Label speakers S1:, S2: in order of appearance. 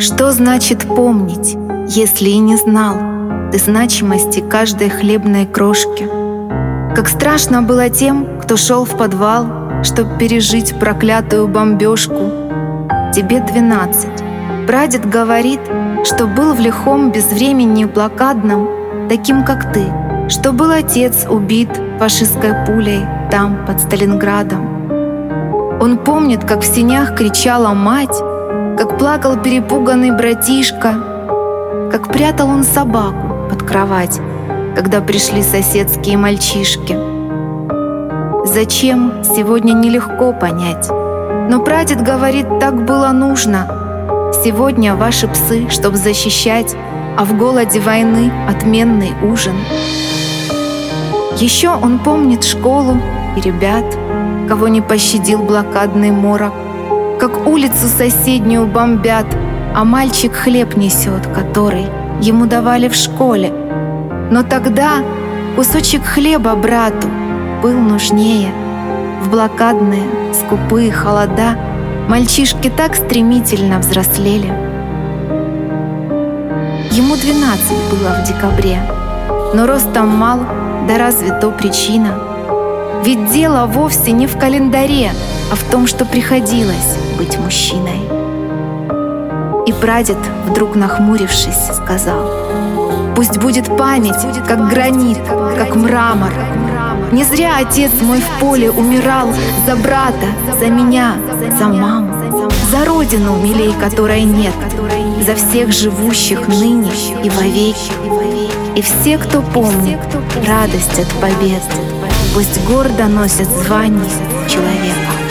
S1: Что значит помнить, если и не знал Ты значимости каждой хлебной крошки? Как страшно было тем, кто шел в подвал, Чтоб пережить проклятую бомбежку. Тебе двенадцать. Прадед говорит, что был в лихом безвремени блокадном, Таким, как ты, что был отец убит фашистской пулей там, под Сталинградом. Он помнит, как в синях кричала мать, как плакал перепуганный братишка, как прятал он собаку под кровать, когда пришли соседские мальчишки. Зачем, сегодня нелегко понять. Но прадед говорит, так было нужно. Сегодня ваши псы, чтоб защищать, а в голоде войны отменный ужин. Еще он помнит школу и ребят, кого не пощадил блокадный морок, как улицу соседнюю бомбят, а мальчик хлеб несет, который ему давали в школе. Но тогда кусочек хлеба брату был нужнее. В блокадные, скупые холода мальчишки так стремительно взрослели. Ему 12 было в декабре, но ростом мал, да разве то причина? Ведь дело вовсе не в календаре, а в том, что приходилось быть мужчиной. И прадед, вдруг нахмурившись, сказал, «Пусть будет память, как гранит, как мрамор. Не зря отец мой в поле умирал за брата, за меня, за маму, за родину, милей которой нет, за всех живущих ныне и вовеки, и все, кто помнит радость от побед, пусть гордо носят звание человека.